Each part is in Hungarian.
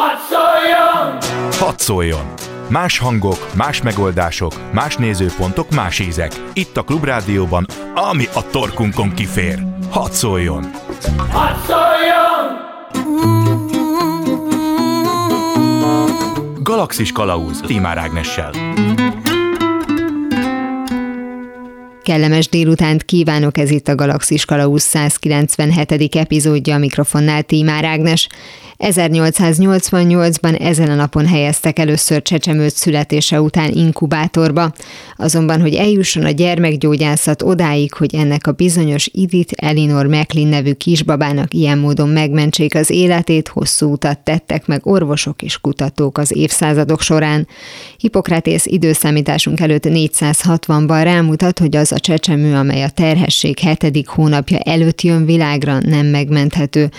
Hadd szóljon! Hadd szóljon! Más hangok, más megoldások, más nézőpontok, más ízek. Itt a Klubrádióban, ami a torkunkon kifér. Hadd szóljon! Hadd szóljon! Galaxis Kalauz Timár Ágnessel. Kellemes délutánt kívánok, ez itt a Galaxis Kalauz 197. epizódja, a mikrofonnál Tímár Ágnes. 1888-ban ezen a napon helyeztek először csecsemőt születése után inkubátorba, azonban, hogy eljusson a gyermekgyógyászat odáig, hogy ennek a bizonyos Edith Elinor Macklin nevű kisbabának ilyen módon megmentsék az életét, hosszú utat tettek meg orvosok és kutatók az évszázadok során. Hippokratész időszámításunk előtt 460-ban rámutat, hogy az a csecsemő, amely a terhesség hetedik hónapja előtt jön világra, nem megmenthető.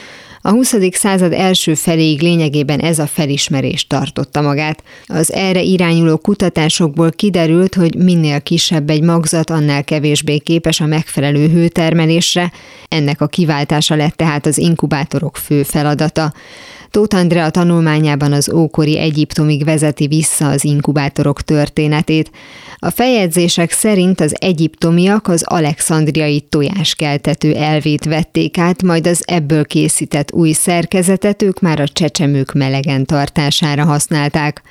A 20. század első feléig lényegében ez a felismerés tartotta magát. Az erre irányuló kutatásokból kiderült, hogy minél kisebb egy magzat, annál kevésbé képes a megfelelő hőtermelésre. Ennek a kiváltása lett tehát az inkubátorok fő feladata. Tóth Andrea tanulmányában az ókori Egyiptomig vezeti vissza az inkubátorok történetét. A feljegyzések szerint az egyiptomiak az alexandriai tojáskeltető elvét vették át, majd az ebből készített új szerkezetet ők már a csecsemők melegen tartására használták.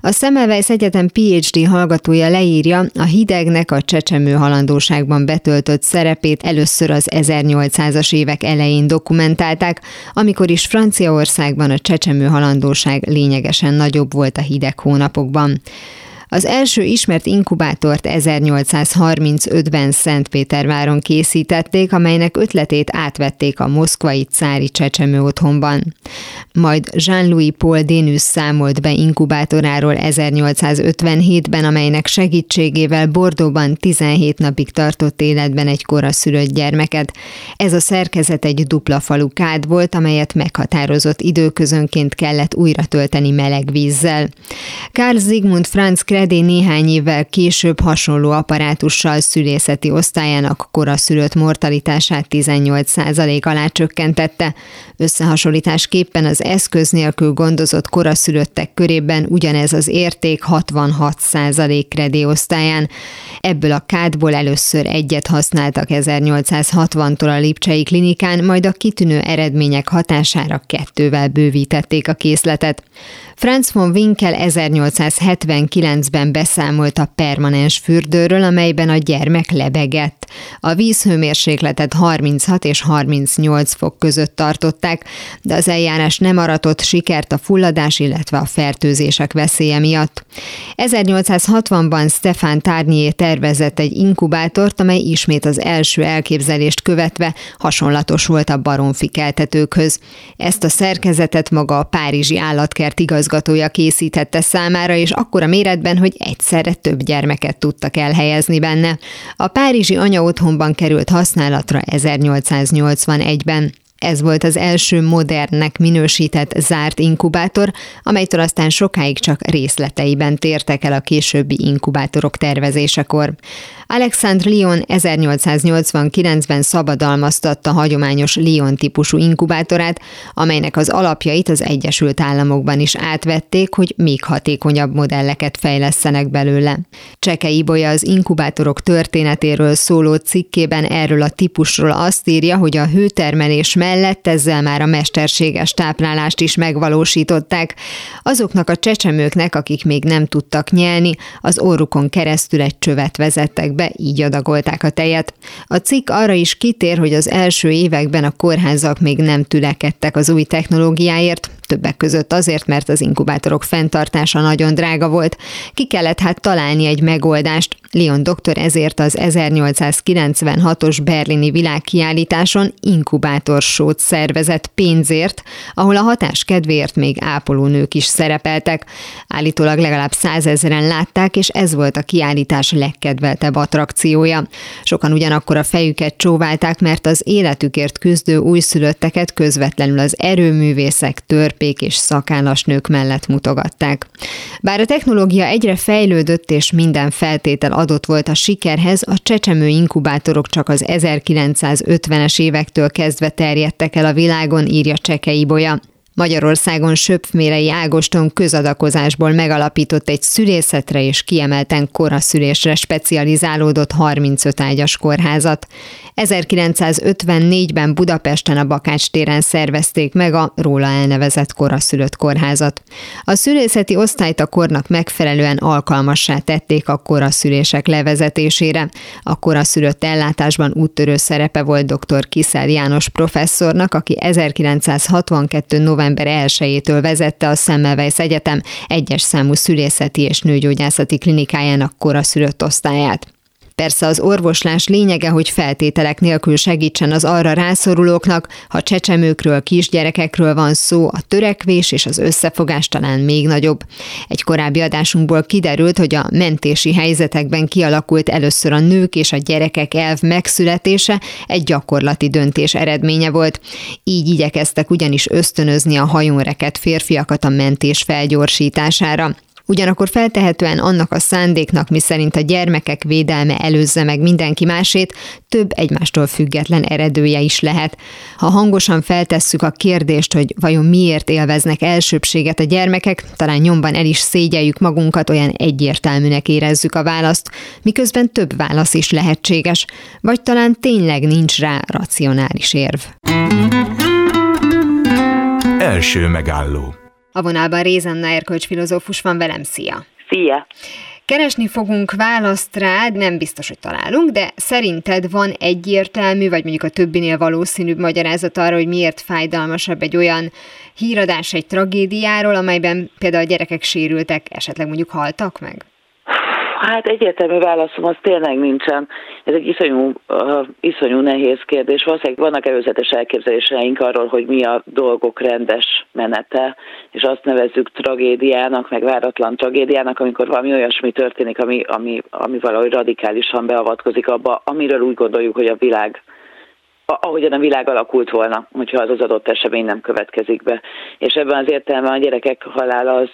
A Semmelweis Egyetem PhD hallgatója leírja, a hidegnek a csecsemő halandóságban betöltött szerepét először az 1800-as évek elején dokumentálták, amikor is Franciaországban a csecsemő halandóság lényegesen nagyobb volt a hideg hónapokban. Az első ismert inkubátort 1835-ben Szentpéterváron készítették, amelynek ötletét átvették a moszkvai cári csecsemő otthonban. Majd Jean-Louis Paul Dénus számolt be inkubátoráról 1857-ben, amelynek segítségével Bordóban 17 napig tartott életben egy koraszülött gyermeket. Ez a szerkezet egy dupla falu kád volt, amelyet meghatározott időközönként kellett újra tölteni meleg vízzel. Karl Zygmunt Franz Fredé néhány évvel később hasonló apparátussal szülészeti osztályának koraszülött mortalitását 18% alá csökkentette. Összehasonlításképpen az eszköz nélkül gondozott koraszülöttek körében ugyanez az érték 66% kredi osztályán. Ebből a kádból először egyet használtak 1860-tól a Lipcsei klinikán, majd a kitűnő eredmények hatására kettővel bővítették a készletet. Franz von Winkel 1879-ben beszámolt a permanens fürdőről, amelyben a gyermek lebegett. A vízhőmérsékletet 36 és 38 fok között tartották, de az eljárás nem aratott sikert a fulladás, illetve a fertőzések veszélye miatt. 1860-ban Stefan Tarnier tervezett egy inkubátort, amely ismét az első elképzelést követve hasonlatos volt a baromfi keltetőkhöz. Ezt a szerkezetet maga a Párizsi állatkert igazgatója készítette számára, és akkora méretben, hogy egyszerre több gyermeket tudtak elhelyezni benne. A párizsi anya otthonban került használatra 1881-ben. Ez volt az első modernnek minősített zárt inkubátor, amelytől aztán sokáig csak részleteiben tértek el a későbbi inkubátorok tervezésekor. Alexandre Lyon 1889-ben szabadalmaztatta hagyományos Lyon típusú inkubátorát, amelynek az alapjait az Egyesült Államokban is átvették, hogy még hatékonyabb modelleket fejlesztenek belőle. Cseke Ibolya az inkubátorok történetéről szóló cikkében erről a típusról azt írja, hogy a hőtermelés mellett ezzel már a mesterséges táplálást is megvalósították. Azoknak a csecsemőknek, akik még nem tudtak nyelni, az orrukon keresztül egy csövet vezettek be, be, így adagolták a tejet. A cikk arra is kitér, hogy az első években a kórházak még nem tülekedtek az új technológiáért, többek között azért, mert az inkubátorok fenntartása nagyon drága volt. Ki kellett hát találni egy megoldást. Leon doktor ezért az 1896-os berlini világkiállításon inkubátorsót szervezett pénzért, ahol a hatás kedvéért még ápolónők is szerepeltek. Állítólag legalább százezeren látták, és ez volt a kiállítás legkedveltebb attrakciója. Sokan ugyanakkor a fejüket csóválták, mert az életükért küzdő újszülötteket közvetlenül az erőművészek, törpék és szakállas nők mellett mutogatták. Bár a technológia egyre fejlődött és minden feltétel adott volt a sikerhez, a csecsemő inkubátorok csak az 1950-es évektől kezdve terjedtek el a világon, írja Csekei Bolya. Magyarországon Söpfmérei Ágoston közadakozásból megalapított egy szülészetre és kiemelten koraszülésre specializálódott 35 ágyas kórházat. 1954-ben Budapesten a Bakács téren szervezték meg a róla elnevezett koraszülött kórházat. A szülészeti osztályt a kornak megfelelően alkalmassá tették a koraszülések levezetésére. A koraszülött ellátásban úttörő szerepe volt dr. Kiszel János professzornak, aki 1962. november 1-től vezette a Semmelweis Egyetem egyes számú szülészeti és nőgyógyászati klinikájának koraszülött osztályát. Persze az orvoslás lényege, hogy feltételek nélkül segítsen az arra rászorulóknak, ha csecsemőkről, kisgyerekekről van szó, a törekvés és az összefogás talán még nagyobb. Egy korábbi adásunkból kiderült, hogy a mentési helyzetekben kialakult először a nők és a gyerekek elv megszületése egy gyakorlati döntés eredménye volt. Így igyekeztek ugyanis ösztönözni a hajónreket férfiakat a mentés felgyorsítására. Ugyanakkor feltehetően annak a szándéknak, miszerint a gyermekek védelme előzze meg mindenki másét, több egymástól független eredője is lehet. Ha hangosan feltesszük a kérdést, hogy vajon miért élveznek elsőbséget a gyermekek, talán nyomban el is szégyeljük magunkat, olyan egyértelműnek érezzük a választ, miközben több válasz is lehetséges, vagy talán tényleg nincs rá racionális érv. Első megálló a vonalban Rézanna erkölcs filozófus van velem, szia! Szia! Keresni fogunk választ rád, nem biztos, hogy találunk, de szerinted van egyértelmű, vagy mondjuk a többinél valószínűbb magyarázat arra, hogy miért fájdalmasabb egy olyan híradás egy tragédiáról, amelyben például a gyerekek sérültek, esetleg mondjuk haltak meg? Hát egyértelmű válaszom az tényleg nincsen. Ez egy iszonyú, uh, iszonyú nehéz kérdés. Valószínűleg vannak előzetes elképzeléseink arról, hogy mi a dolgok rendes menete, és azt nevezzük tragédiának, meg váratlan tragédiának, amikor valami olyasmi történik, ami, ami, ami valahogy radikálisan beavatkozik abba, amiről úgy gondoljuk, hogy a világ ahogyan a világ alakult volna, hogyha az az adott esemény nem következik be. És ebben az értelemben a gyerekek halála az,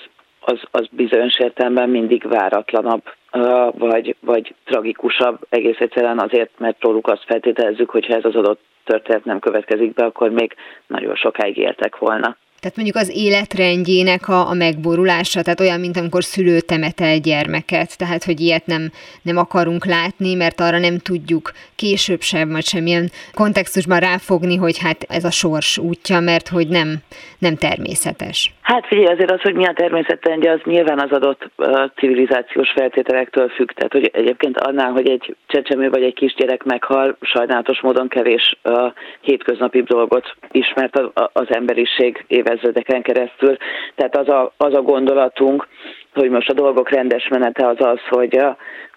az, az bizonyos értelemben mindig váratlanabb, vagy, vagy tragikusabb, egész egyszerűen azért, mert róluk azt feltételezzük, hogy ha ez az adott történet nem következik be, akkor még nagyon sokáig éltek volna. Tehát mondjuk az életrendjének a, a megborulása, tehát olyan, mint amikor szülő temetel gyermeket, tehát hogy ilyet nem, nem akarunk látni, mert arra nem tudjuk később sem, vagy semmilyen kontextusban ráfogni, hogy hát ez a sors útja, mert hogy nem, nem természetes. Hát figyelj, azért az, hogy mi a természetrendje, az nyilván az adott civilizációs feltételektől függ. Tehát, hogy egyébként annál, hogy egy csecsemő vagy egy kisgyerek meghal, sajnálatos módon kevés uh, hétköznapi dolgot ismert az, emberiség évezredeken keresztül. Tehát az a, az a gondolatunk, hogy most a dolgok rendes menete az az, hogy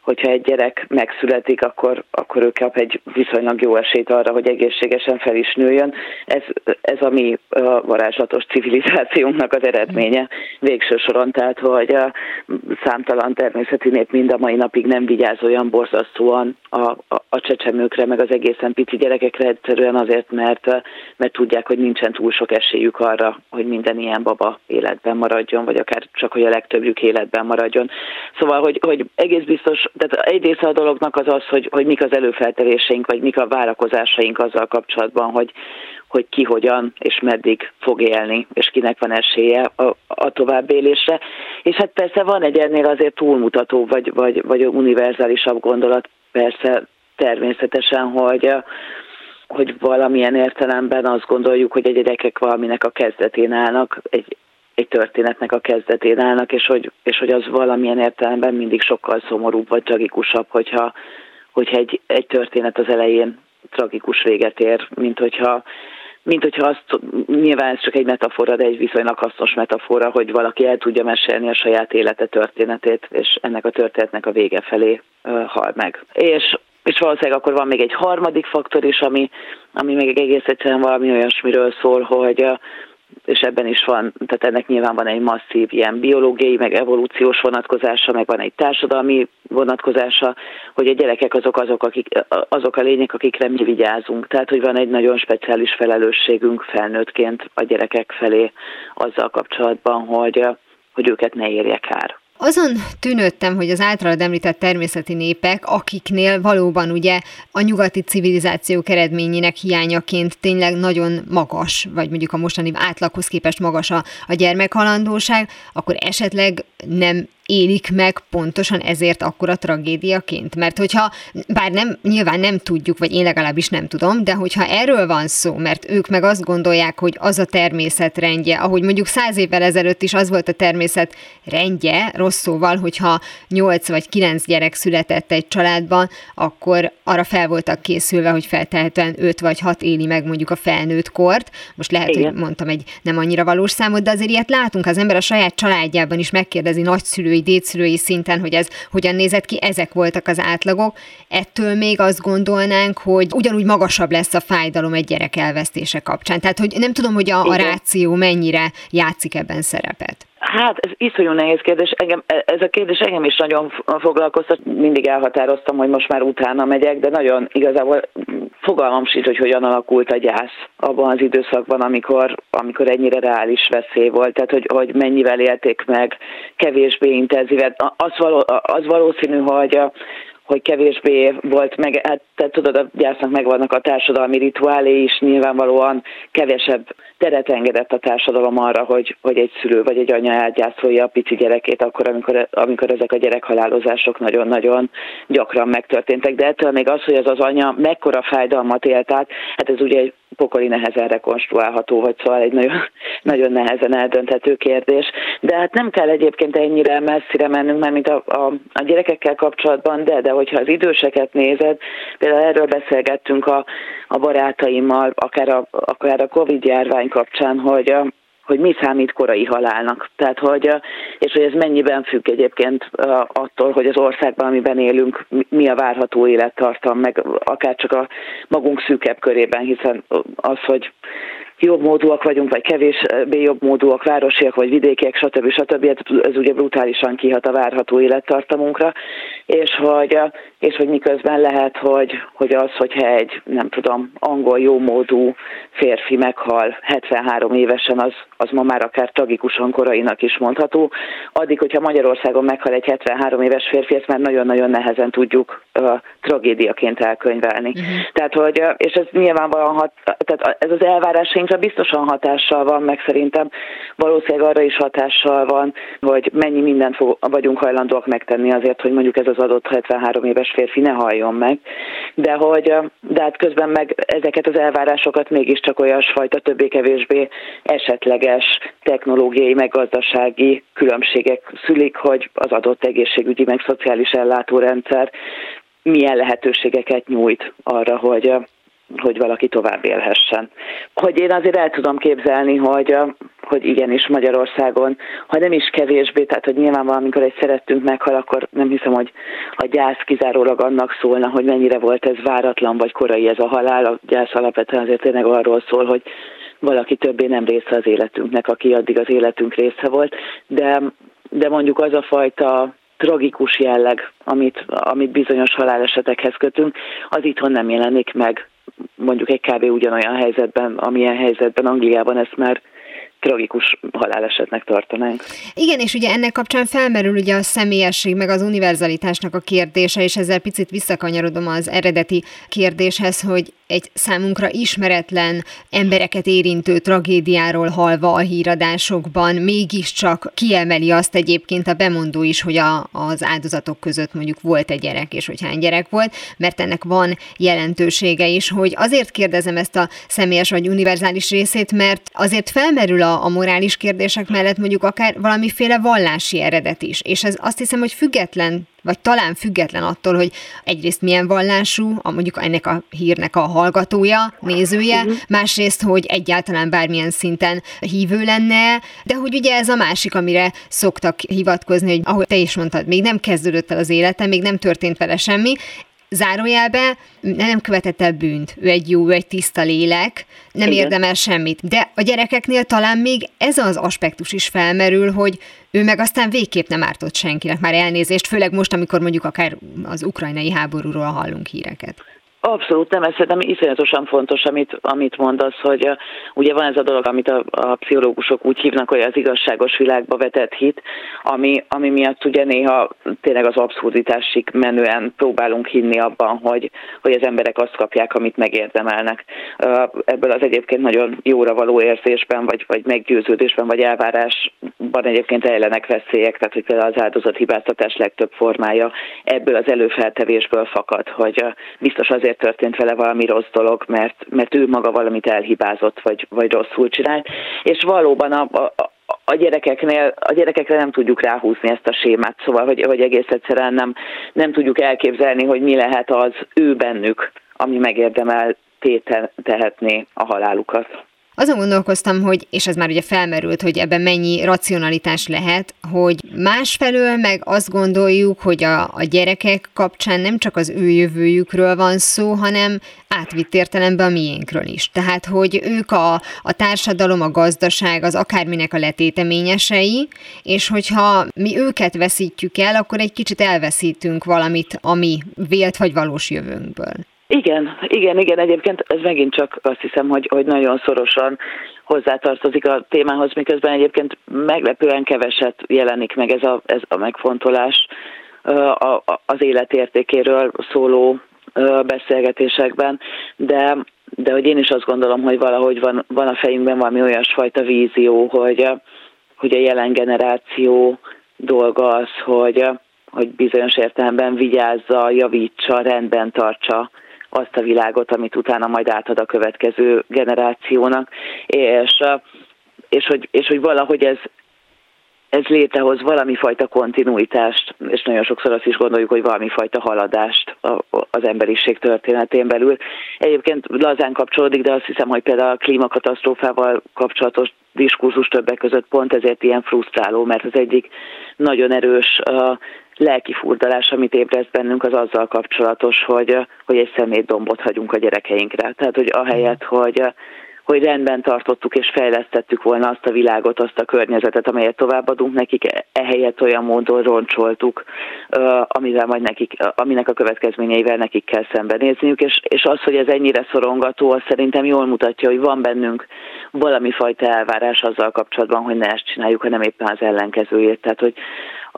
hogyha egy gyerek megszületik, akkor, akkor ő kap egy viszonylag jó esélyt arra, hogy egészségesen fel is nőjön. Ez, ez a mi varázslatos civilizációnknak az eredménye végső soron, tehát hogy a számtalan természeti nép mind a mai napig nem vigyáz olyan borzasztóan a, a, a csecsemőkre, meg az egészen pici gyerekekre egyszerűen azért, mert, mert tudják, hogy nincsen túl sok esélyük arra, hogy minden ilyen baba életben maradjon, vagy akár csak, hogy a legtöbbjük életben maradjon. Szóval, hogy, hogy egész biztos tehát egy része a dolognak az az, hogy, hogy mik az előfelteléseink, vagy mik a várakozásaink azzal kapcsolatban, hogy, hogy ki hogyan és meddig fog élni, és kinek van esélye a, a továbbélésre. És hát persze van egy ennél azért túlmutató, vagy, vagy, vagy univerzálisabb gondolat, persze természetesen, hogy hogy valamilyen értelemben azt gondoljuk, hogy a gyerekek valaminek a kezdetén állnak, egy, egy történetnek a kezdetén állnak, és hogy, és hogy az valamilyen értelemben mindig sokkal szomorúbb vagy tragikusabb, hogyha, hogyha egy, egy történet az elején tragikus véget ér, mint hogyha mint hogyha azt, nyilván ez csak egy metafora, de egy viszonylag hasznos metafora, hogy valaki el tudja mesélni a saját élete történetét, és ennek a történetnek a vége felé uh, hal meg. És és valószínűleg akkor van még egy harmadik faktor is, ami, ami még egész egyszerűen valami olyasmiről szól, hogy és ebben is van, tehát ennek nyilván van egy masszív ilyen biológiai, meg evolúciós vonatkozása, meg van egy társadalmi vonatkozása, hogy a gyerekek azok, azok, akik, azok a lények, akikre mi vigyázunk. Tehát, hogy van egy nagyon speciális felelősségünk felnőttként a gyerekek felé azzal kapcsolatban, hogy, hogy őket ne érje kár Azon tűnődtem, hogy az általad említett természeti népek, akiknél valóban ugye a nyugati civilizáció eredményének hiányaként tényleg nagyon magas, vagy mondjuk a mostani átlaghoz képest magas a, a gyermekhalandóság, akkor esetleg nem élik meg pontosan ezért akkora tragédiaként? Mert hogyha, bár nem, nyilván nem tudjuk, vagy én legalábbis nem tudom, de hogyha erről van szó, mert ők meg azt gondolják, hogy az a természet rendje, ahogy mondjuk száz évvel ezelőtt is az volt a természet rendje, rossz szóval, hogyha nyolc vagy kilenc gyerek született egy családban, akkor arra fel voltak készülve, hogy feltehetően öt vagy hat éli meg mondjuk a felnőtt kort. Most lehet, Igen. hogy mondtam egy nem annyira valós számot, de azért ilyet látunk, az ember a saját családjában is megkérdezi nagyszülői szülői, dédszülői szinten, hogy ez hogyan nézett ki, ezek voltak az átlagok. Ettől még azt gondolnánk, hogy ugyanúgy magasabb lesz a fájdalom egy gyerek elvesztése kapcsán. Tehát, hogy nem tudom, hogy a, a ráció mennyire játszik ebben szerepet. Hát ez iszonyú nehéz kérdés. Engem, ez a kérdés engem is nagyon foglalkoztat. Mindig elhatároztam, hogy most már utána megyek, de nagyon igazából fogalmam sincs, hogy hogyan alakult a gyász abban az időszakban, amikor, amikor ennyire reális veszély volt. Tehát, hogy, hogy mennyivel élték meg, kevésbé intenzíven. Az, való, az valószínű, hogy hogy kevésbé volt meg, hát te tudod, a gyásznak megvannak a társadalmi rituálé is, nyilvánvalóan kevesebb teret engedett a társadalom arra, hogy, hogy egy szülő vagy egy anya elgyászolja a pici gyerekét akkor, amikor, amikor ezek a gyerekhalálozások nagyon-nagyon gyakran megtörténtek. De ettől még az, hogy az az anya mekkora fájdalmat élt át, hát ez ugye egy pokoli nehezen rekonstruálható, vagy szóval egy nagyon, nagyon nehezen eldönthető kérdés. De hát nem kell egyébként ennyire messzire mennünk, mert mint a, a, a gyerekekkel kapcsolatban, de, de hogyha az időseket nézed, például erről beszélgettünk a, a barátaimmal, akár a, akár a Covid járvány kapcsán, hogy hogy mi számít korai halálnak. Tehát, hogy, és hogy ez mennyiben függ egyébként attól, hogy az országban, amiben élünk, mi a várható élettartam, meg akár csak a magunk szűkebb körében, hiszen az, hogy jobb módúak vagyunk, vagy kevésbé jobb módúak, városiak, vagy vidékiek, stb. stb. Hát ez ugye brutálisan kihat a várható élettartamunkra, és hogy, és hogy miközben lehet, hogy, hogy az, hogyha egy, nem tudom, angol jó módú férfi meghal 73 évesen, az, az ma már akár tragikusan korainak is mondható. Addig, hogyha Magyarországon meghal egy 73 éves férfi, ezt már nagyon-nagyon nehezen tudjuk uh, tragédiaként elkönyvelni. Uh-huh. Tehát, hogy, és ez nyilvánvalóan hat, tehát ez az elvárásunk számunkra biztosan hatással van, meg szerintem valószínűleg arra is hatással van, hogy mennyi mindent fog, vagyunk hajlandóak megtenni azért, hogy mondjuk ez az adott 73 éves férfi ne halljon meg. De hogy, de hát közben meg ezeket az elvárásokat mégiscsak olyasfajta többé-kevésbé esetleges technológiai, meg gazdasági különbségek szülik, hogy az adott egészségügyi, meg szociális ellátórendszer milyen lehetőségeket nyújt arra, hogy hogy valaki tovább élhessen. Hogy én azért el tudom képzelni, hogy, hogy igenis Magyarországon, ha nem is kevésbé, tehát hogy nyilván valamikor egy szerettünk meghal, akkor nem hiszem, hogy a gyász kizárólag annak szólna, hogy mennyire volt ez váratlan vagy korai ez a halál. A gyász alapvetően azért tényleg arról szól, hogy valaki többé nem része az életünknek, aki addig az életünk része volt, de, de mondjuk az a fajta tragikus jelleg, amit, amit bizonyos halálesetekhez kötünk, az itthon nem jelenik meg mondjuk egy kb. ugyanolyan helyzetben, amilyen helyzetben Angliában ezt már tragikus halálesetnek tartanánk. Igen, és ugye ennek kapcsán felmerül ugye a személyesség, meg az univerzalitásnak a kérdése, és ezzel picit visszakanyarodom az eredeti kérdéshez, hogy egy számunkra ismeretlen embereket érintő tragédiáról halva a híradásokban. Mégiscsak kiemeli azt egyébként a bemondó is, hogy a, az áldozatok között mondjuk volt egy gyerek, és hogy hány gyerek volt, mert ennek van jelentősége is, hogy azért kérdezem ezt a személyes vagy univerzális részét, mert azért felmerül a, a morális kérdések mellett mondjuk akár valamiféle vallási eredet is, és ez azt hiszem, hogy független vagy talán független attól, hogy egyrészt milyen vallású, a, mondjuk ennek a hírnek a hallgatója, nézője, uh-huh. másrészt, hogy egyáltalán bármilyen szinten hívő lenne, de hogy ugye ez a másik, amire szoktak hivatkozni, hogy ahogy te is mondtad, még nem kezdődött el az élete, még nem történt vele semmi, zárójelbe nem követett el bűnt, ő egy jó, ő egy tiszta lélek, nem Igen. érdemel semmit. De a gyerekeknél talán még ez az aspektus is felmerül, hogy ő meg aztán végképp nem ártott senkinek már elnézést, főleg most, amikor mondjuk akár az ukrajnai háborúról hallunk híreket. Abszolút nem, ez szerintem iszonyatosan fontos, amit, amit mondasz, hogy uh, ugye van ez a dolog, amit a, a pszichológusok úgy hívnak, hogy az igazságos világba vetett hit, ami, ami miatt ugye néha tényleg az abszurditásig menően próbálunk hinni abban, hogy, hogy az emberek azt kapják, amit megérdemelnek. Uh, ebből az egyébként nagyon jóra való érzésben, vagy, vagy meggyőződésben, vagy elvárásban egyébként ejlenek veszélyek, tehát hogy például az áldozat hibáztatás legtöbb formája ebből az előfeltevésből fakad, hogy uh, biztos azért azért történt vele valami rossz dolog, mert, mert ő maga valamit elhibázott, vagy, vagy rosszul csinált. És valóban a, a, a gyerekeknél, a gyerekekre nem tudjuk ráhúzni ezt a sémát, szóval, hogy, hogy egész egyszerűen nem, nem tudjuk elképzelni, hogy mi lehet az ő bennük, ami megérdemel tehetné a halálukat. Azon gondolkoztam, hogy, és ez már ugye felmerült, hogy ebben mennyi racionalitás lehet, hogy másfelől meg azt gondoljuk, hogy a, a gyerekek kapcsán nem csak az ő jövőjükről van szó, hanem átvitt értelemben a miénkről is. Tehát, hogy ők a, a társadalom, a gazdaság, az akárminek a letéteményesei, és hogyha mi őket veszítjük el, akkor egy kicsit elveszítünk valamit, ami vélt vagy valós jövőnkből. Igen, igen, igen, egyébként ez megint csak azt hiszem, hogy, hogy nagyon szorosan hozzátartozik a témához, miközben egyébként meglepően keveset jelenik meg ez a, ez a megfontolás az életértékéről szóló beszélgetésekben, de, de hogy én is azt gondolom, hogy valahogy van, van a fejünkben valami olyasfajta vízió, hogy, hogy a jelen generáció dolga az, hogy, hogy bizonyos értelemben vigyázza, javítsa, rendben tartsa azt a világot, amit utána majd átad a következő generációnak, és, és, hogy, és hogy valahogy ez, ez létrehoz valami fajta kontinuitást, és nagyon sokszor azt is gondoljuk, hogy valami fajta haladást az emberiség történetén belül. Egyébként lazán kapcsolódik, de azt hiszem, hogy például a klímakatasztrófával kapcsolatos diskurzus többek között pont ezért ilyen frusztráló, mert az egyik nagyon erős lelki furdalás, amit ébreszt bennünk, az azzal kapcsolatos, hogy, hogy egy szemétdombot hagyunk a gyerekeinkre. Tehát, hogy ahelyett, hogy, hogy rendben tartottuk és fejlesztettük volna azt a világot, azt a környezetet, amelyet továbbadunk nekik, ehelyett olyan módon roncsoltuk, amivel majd nekik, aminek a következményeivel nekik kell szembenézniük, és, és az, hogy ez ennyire szorongató, az szerintem jól mutatja, hogy van bennünk valami fajta elvárás azzal kapcsolatban, hogy ne ezt csináljuk, hanem éppen az ellenkezőjét. Tehát, hogy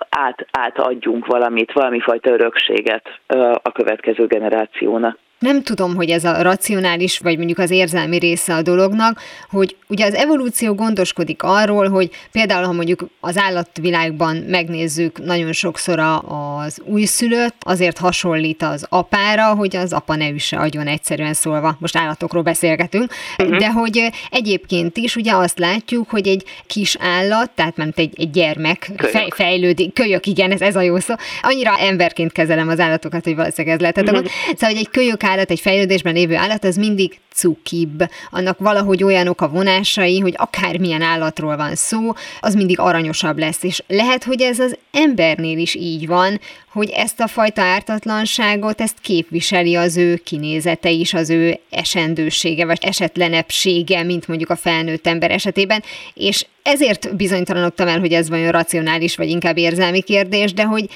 át, átadjunk valamit, valami fajta örökséget a következő generációnak nem tudom, hogy ez a racionális, vagy mondjuk az érzelmi része a dolognak, hogy ugye az evolúció gondoskodik arról, hogy például, ha mondjuk az állatvilágban megnézzük nagyon sokszor az újszülött, azért hasonlít az apára, hogy az apa ne üsse agyon egyszerűen szólva. Most állatokról beszélgetünk, uh-huh. de hogy egyébként is ugye azt látjuk, hogy egy kis állat, tehát nem egy, egy gyermek fej, fejlődik, kölyök, igen, ez, ez a jó szó. Annyira emberként kezelem az állatokat, hogy valószínűleg ez lehet. Uh-huh. Szóval, hogy egy kölyök állat, egy fejlődésben lévő állat, az mindig cukibb. Annak valahogy olyanok a vonásai, hogy akármilyen állatról van szó, az mindig aranyosabb lesz. És lehet, hogy ez az embernél is így van, hogy ezt a fajta ártatlanságot, ezt képviseli az ő kinézete is, az ő esendősége, vagy esetlenebbsége, mint mondjuk a felnőtt ember esetében, és ezért bizonytalanodtam el, hogy ez vajon racionális, vagy inkább érzelmi kérdés, de hogy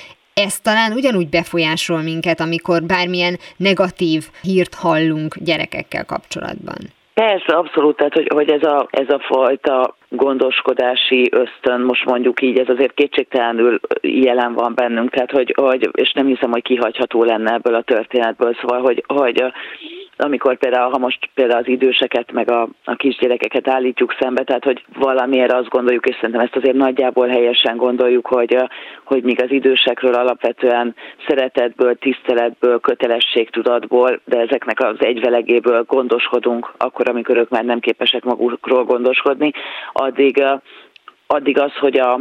ez talán ugyanúgy befolyásol minket, amikor bármilyen negatív hírt hallunk gyerekekkel kapcsolatban. Persze, abszolút, tehát hogy, hogy ez, a, ez a fajta gondoskodási ösztön, most mondjuk így, ez azért kétségtelenül jelen van bennünk, tehát hogy, hogy és nem hiszem, hogy kihagyható lenne ebből a történetből, szóval, hogy, hogy amikor például, ha most például az időseket, meg a, a kisgyerekeket állítjuk szembe, tehát hogy valamiért azt gondoljuk, és szerintem ezt azért nagyjából helyesen gondoljuk, hogy, hogy míg az idősekről alapvetően szeretetből, tiszteletből, kötelességtudatból, de ezeknek az egyvelegéből gondoskodunk, akkor, amikor ők már nem képesek magukról gondoskodni, addig addig az, hogy a,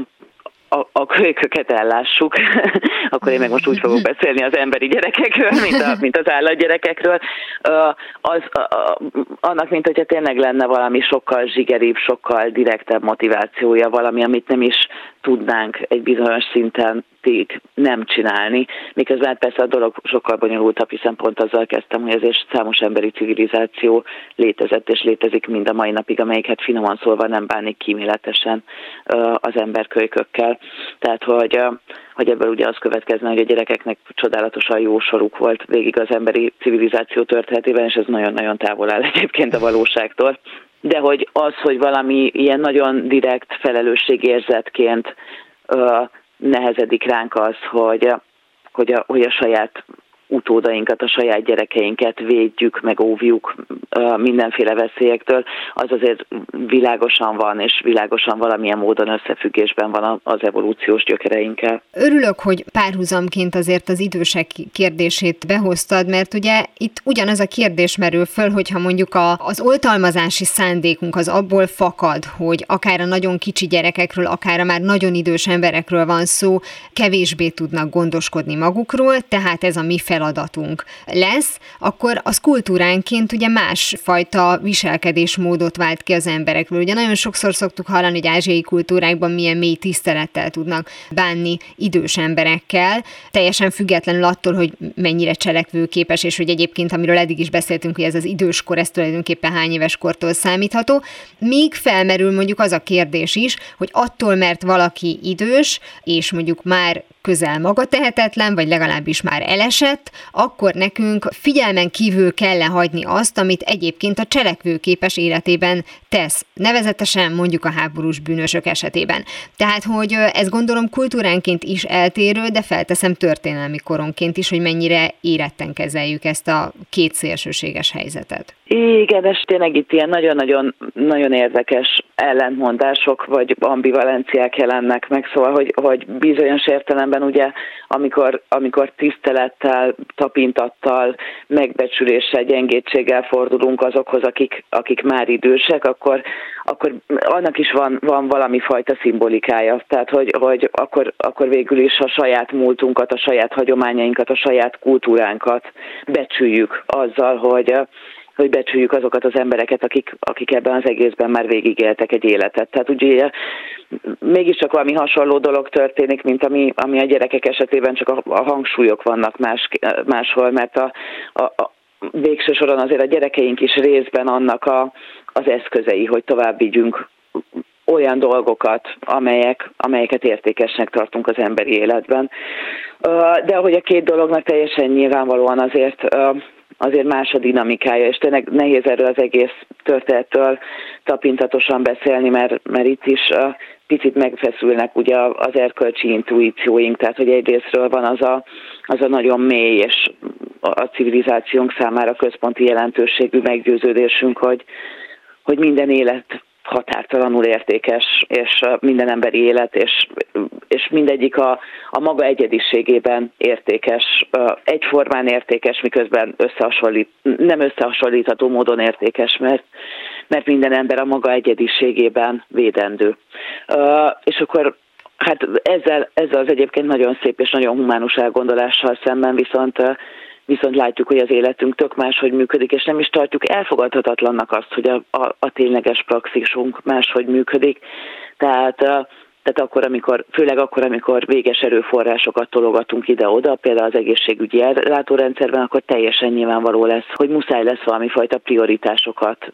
a, a kölyköket ellássuk, akkor én meg most úgy fogok beszélni az emberi gyerekekről, mint, a, mint az állatgyerekekről, az, annak, mint hogyha tényleg lenne valami sokkal zsigeribb, sokkal direktebb motivációja, valami, amit nem is tudnánk egy bizonyos szinten nem csinálni, miközben hát persze a dolog sokkal bonyolultabb, hiszen pont azzal kezdtem, hogy ezért számos emberi civilizáció létezett és létezik mind a mai napig, amelyik hát finoman szólva nem bánik kíméletesen az emberkölykökkel. Tehát, hogy, hogy ebből ugye az következne, hogy a gyerekeknek csodálatosan jó soruk volt végig az emberi civilizáció történetében, és ez nagyon-nagyon távol áll egyébként a valóságtól. De hogy az, hogy valami ilyen nagyon direkt felelősségérzetként ö, nehezedik ránk az, hogy, hogy, a, hogy a saját utódainkat, a saját gyerekeinket védjük, meg óvjuk mindenféle veszélyektől, az azért világosan van, és világosan valamilyen módon összefüggésben van az evolúciós gyökereinkkel. Örülök, hogy párhuzamként azért az idősek kérdését behoztad, mert ugye itt ugyanaz a kérdés merül föl, hogyha mondjuk a, az oltalmazási szándékunk az abból fakad, hogy akár a nagyon kicsi gyerekekről, akár a már nagyon idős emberekről van szó, kevésbé tudnak gondoskodni magukról, tehát ez a mi fel feladatunk lesz, akkor az kultúránként ugye másfajta viselkedésmódot vált ki az emberekről. Ugye nagyon sokszor szoktuk hallani, hogy ázsiai kultúrákban milyen mély tisztelettel tudnak bánni idős emberekkel, teljesen függetlenül attól, hogy mennyire cselekvőképes, és hogy egyébként, amiről eddig is beszéltünk, hogy ez az időskor, ez tulajdonképpen hány éves kortól számítható. Míg felmerül mondjuk az a kérdés is, hogy attól, mert valaki idős, és mondjuk már közel maga tehetetlen, vagy legalábbis már elesett, akkor nekünk figyelmen kívül kell hagyni azt, amit egyébként a cselekvőképes életében tesz, nevezetesen mondjuk a háborús bűnösök esetében. Tehát, hogy ez gondolom kultúránként is eltérő, de felteszem történelmi koronként is, hogy mennyire éretten kezeljük ezt a két szélsőséges helyzetet. Igen, és tényleg itt ilyen nagyon-nagyon nagyon érdekes ellentmondások vagy ambivalenciák jelennek meg, szóval, hogy, hogy bizonyos értelemben ugye, amikor, amikor tisztelettel, tapintattal, megbecsüléssel, gyengétséggel fordulunk azokhoz, akik, akik már idősek, akkor, akkor annak is van, van valami fajta szimbolikája. Tehát, hogy, hogy akkor, akkor végül is a saját múltunkat, a saját hagyományainkat, a saját kultúránkat becsüljük azzal, hogy hogy becsüljük azokat az embereket, akik, akik ebben az egészben már végigéltek egy életet. Tehát ugye mégiscsak valami hasonló dolog történik, mint ami, ami a gyerekek esetében csak a, a hangsúlyok vannak más, máshol, mert a, a, a végső soron azért a gyerekeink is részben annak a, az eszközei, hogy tovább vigyünk olyan dolgokat, amelyek, amelyeket értékesnek tartunk az emberi életben. De hogy a két dolognak teljesen nyilvánvalóan azért azért más a dinamikája, és tényleg nehéz erről az egész történettől tapintatosan beszélni, mert, mert itt is uh, picit megfeszülnek ugye az erkölcsi intuícióink, tehát hogy egyrésztről van az a, az a nagyon mély és a civilizációnk számára központi jelentőségű meggyőződésünk, hogy, hogy minden élet határtalanul értékes, és minden emberi élet, és, és mindegyik a, a maga egyediségében értékes, egyformán értékes, miközben összehasonlít, nem összehasonlítható módon értékes, mert, mert minden ember a maga egyediségében védendő. És akkor hát ezzel, ezzel az egyébként nagyon szép és nagyon humánus elgondolással szemben viszont viszont látjuk, hogy az életünk tök máshogy működik, és nem is tartjuk elfogadhatatlannak azt, hogy a, a, a tényleges praxisunk máshogy működik. Tehát tehát akkor, amikor, főleg akkor, amikor véges erőforrásokat tologatunk ide-oda, például az egészségügyi ellátórendszerben, akkor teljesen nyilvánvaló lesz, hogy muszáj lesz valami fajta prioritásokat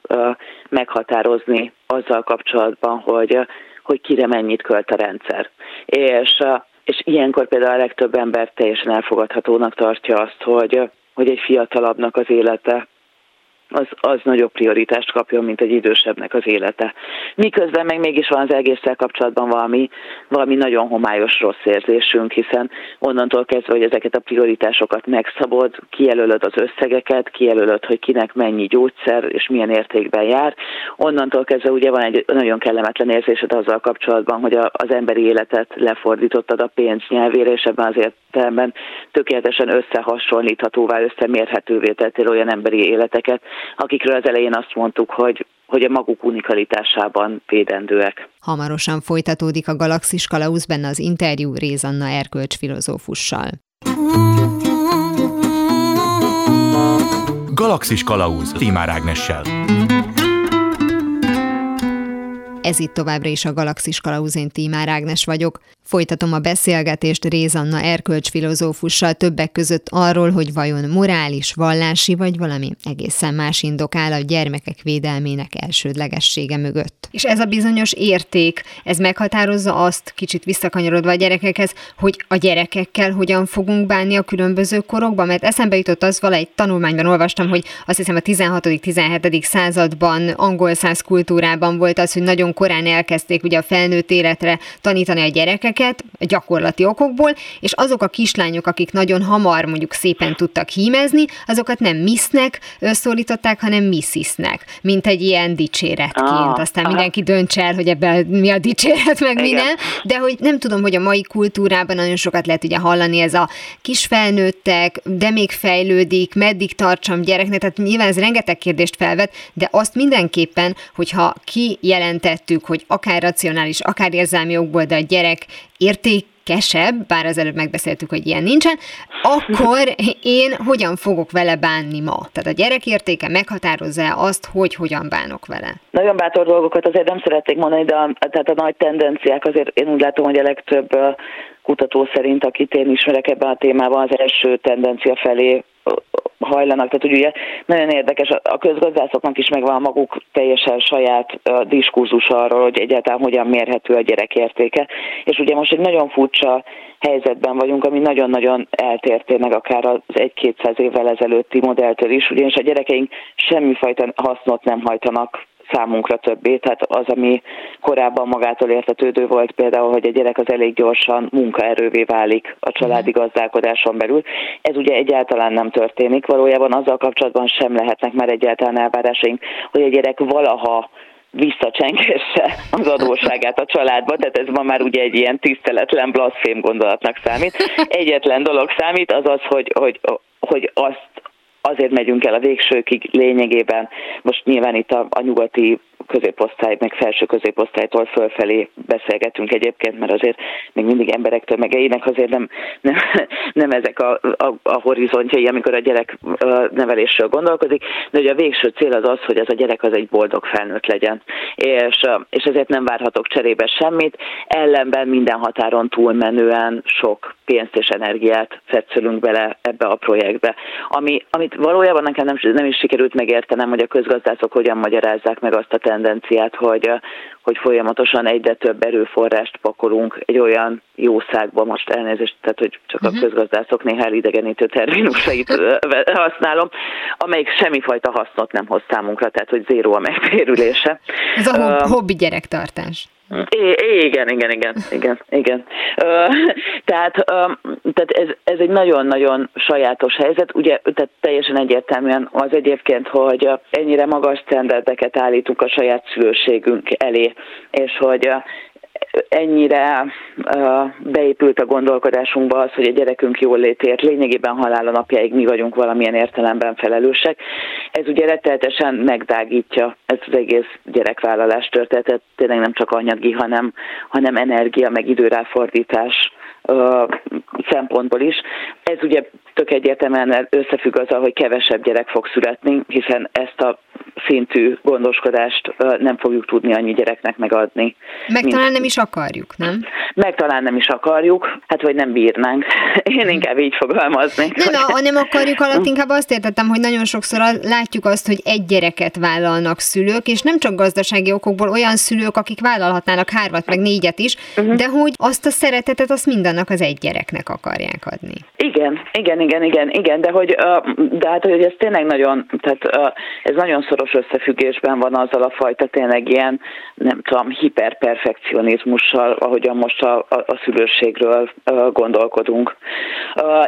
meghatározni azzal kapcsolatban, hogy, hogy kire mennyit költ a rendszer. És és ilyenkor például a legtöbb ember teljesen elfogadhatónak tartja azt, hogy, hogy egy fiatalabbnak az élete az, az nagyobb prioritást kapjon, mint egy idősebbnek az élete. Miközben meg mégis van az egésszel kapcsolatban valami, valami nagyon homályos rossz érzésünk, hiszen onnantól kezdve, hogy ezeket a prioritásokat megszabod, kijelölöd az összegeket, kijelölöd, hogy kinek mennyi gyógyszer és milyen értékben jár, onnantól kezdve ugye van egy nagyon kellemetlen érzésed azzal kapcsolatban, hogy a, az emberi életet lefordítottad a pénz nyelvére, és ebben az értelemben tökéletesen összehasonlíthatóvá, összemérhetővé tettél olyan emberi életeket, akikről az elején azt mondtuk, hogy hogy a maguk unikalitásában védendőek. Hamarosan folytatódik a Galaxis Kalauz benne az interjú Rézanna erkölcs filozófussal. Galaxis Kalauz Timár Ágnessel. Ez itt továbbra is a Galaxis Kalauz, én Tímár Ágnes vagyok. Folytatom a beszélgetést Rézanna erkölcsfilozófussal többek között arról, hogy vajon morális, vallási vagy valami egészen más indok áll a gyermekek védelmének elsődlegessége mögött. És ez a bizonyos érték, ez meghatározza azt, kicsit visszakanyarodva a gyerekekhez, hogy a gyerekekkel hogyan fogunk bánni a különböző korokban, mert eszembe jutott az, vala egy tanulmányban olvastam, hogy azt hiszem a 16.-17. században angol száz kultúrában volt az, hogy nagyon korán elkezdték ugye a felnőtt életre tanítani a gyerekeket, gyerekeket gyakorlati okokból, és azok a kislányok, akik nagyon hamar mondjuk szépen tudtak hímezni, azokat nem misznek szólították, hanem missisnek, mint egy ilyen dicséretként. Ah, Aztán aha. mindenki dönts el, hogy ebben mi a dicséret, meg mi nem. De hogy nem tudom, hogy a mai kultúrában nagyon sokat lehet ugye hallani ez a kis felnőttek, de még fejlődik, meddig tartsam gyereknek, tehát nyilván ez rengeteg kérdést felvet, de azt mindenképpen, hogyha kijelentettük, hogy akár racionális, akár érzelmi okból, de a gyerek értékesebb, bár az előbb megbeszéltük, hogy ilyen nincsen, akkor én hogyan fogok vele bánni ma? Tehát a gyerek értéke meghatározza azt, hogy hogyan bánok vele? Nagyon bátor dolgokat azért nem szeretnék mondani, de a, tehát a nagy tendenciák azért én úgy látom, hogy a legtöbb kutató szerint, akit én ismerek ebben a témában, az első tendencia felé hajlanak. Tehát ugye nagyon érdekes, a közgazdászoknak is megvan maguk teljesen saját diskurzus arról, hogy egyáltalán hogyan mérhető a gyerek értéke. És ugye most egy nagyon furcsa helyzetben vagyunk, ami nagyon-nagyon eltér meg akár az egy-kétszáz évvel ezelőtti modelltől is, ugyanis a gyerekeink semmifajta hasznot nem hajtanak számunkra többé. Tehát az, ami korábban magától értetődő volt például, hogy a gyerek az elég gyorsan munkaerővé válik a családi mhm. gazdálkodáson belül. Ez ugye egyáltalán nem történik. Valójában azzal kapcsolatban sem lehetnek már egyáltalán elvárásaink, hogy a gyerek valaha visszacsengesse az adósságát a családba, tehát ez ma már ugye egy ilyen tiszteletlen blaszfém gondolatnak számít. Egyetlen dolog számít, az az, hogy, hogy, hogy azt azért megyünk el a végsőkig lényegében. Most nyilván itt a, a nyugati középosztály, meg felső középosztálytól fölfelé beszélgetünk egyébként, mert azért még mindig emberektől, meg ének azért nem, nem, nem ezek a, a, a horizontjai, amikor a gyerek nevelésről gondolkodik, de ugye a végső cél az az, hogy ez a gyerek az egy boldog felnőtt legyen. És, és ezért nem várhatok cserébe semmit, ellenben minden határon túlmenően sok pénzt és energiát fetszölünk bele ebbe a projektbe. Ami, amit valójában nekem nem, nem is sikerült megértenem, hogy a közgazdászok hogyan magyarázzák meg azt a tendenciát, hogy, hogy folyamatosan egyre több erőforrást pakolunk egy olyan jószágba, most elnézést, tehát hogy csak a mhm. közgazdászok néha elidegenítő terminusait használom, amelyik semmifajta hasznot nem hoz számunkra, tehát hogy zéró a megtérülése. Ez a hob- uh, hobbi gyerektartás. I- igen, igen, igen, igen, igen. Uh, tehát uh, tehát ez, ez egy nagyon-nagyon sajátos helyzet. Ugye tehát teljesen egyértelműen az egyébként, hogy ennyire magas standardeket állítunk a saját szülőségünk elé, és hogy ennyire uh, beépült a gondolkodásunkba az, hogy a gyerekünk jól létért lényegében halála napjáig mi vagyunk valamilyen értelemben felelősek. Ez ugye retteltesen megdágítja ezt az egész gyerekvállalás történetet, tényleg nem csak anyagi, hanem, hanem energia, meg időráfordítás szempontból is. Ez ugye tök egyértelműen összefügg azzal, hogy kevesebb gyerek fog születni, hiszen ezt a szintű gondoskodást nem fogjuk tudni annyi gyereknek megadni. Meg mint... talán nem is akarjuk, nem? Meg talán nem is akarjuk, hát vagy nem bírnánk. Én inkább így fogalmazni. Nem, a, a nem akarjuk alatt inkább azt értettem, hogy nagyon sokszor látjuk azt, hogy egy gyereket vállalnak szülők, és nem csak gazdasági okokból olyan szülők, akik vállalhatnának hármat, meg négyet is, uh-huh. de hogy azt a szeretetet azt mindannak az egy gyereknek akarják adni. Igen, igen, igen, igen, igen, de hogy, de hát, hogy ez tényleg nagyon, tehát ez nagyon szoros összefüggésben van azzal a fajta tényleg ilyen, nem tudom, hiperperfekcionizmussal, ahogyan most a, a, a szülőségről gondolkodunk.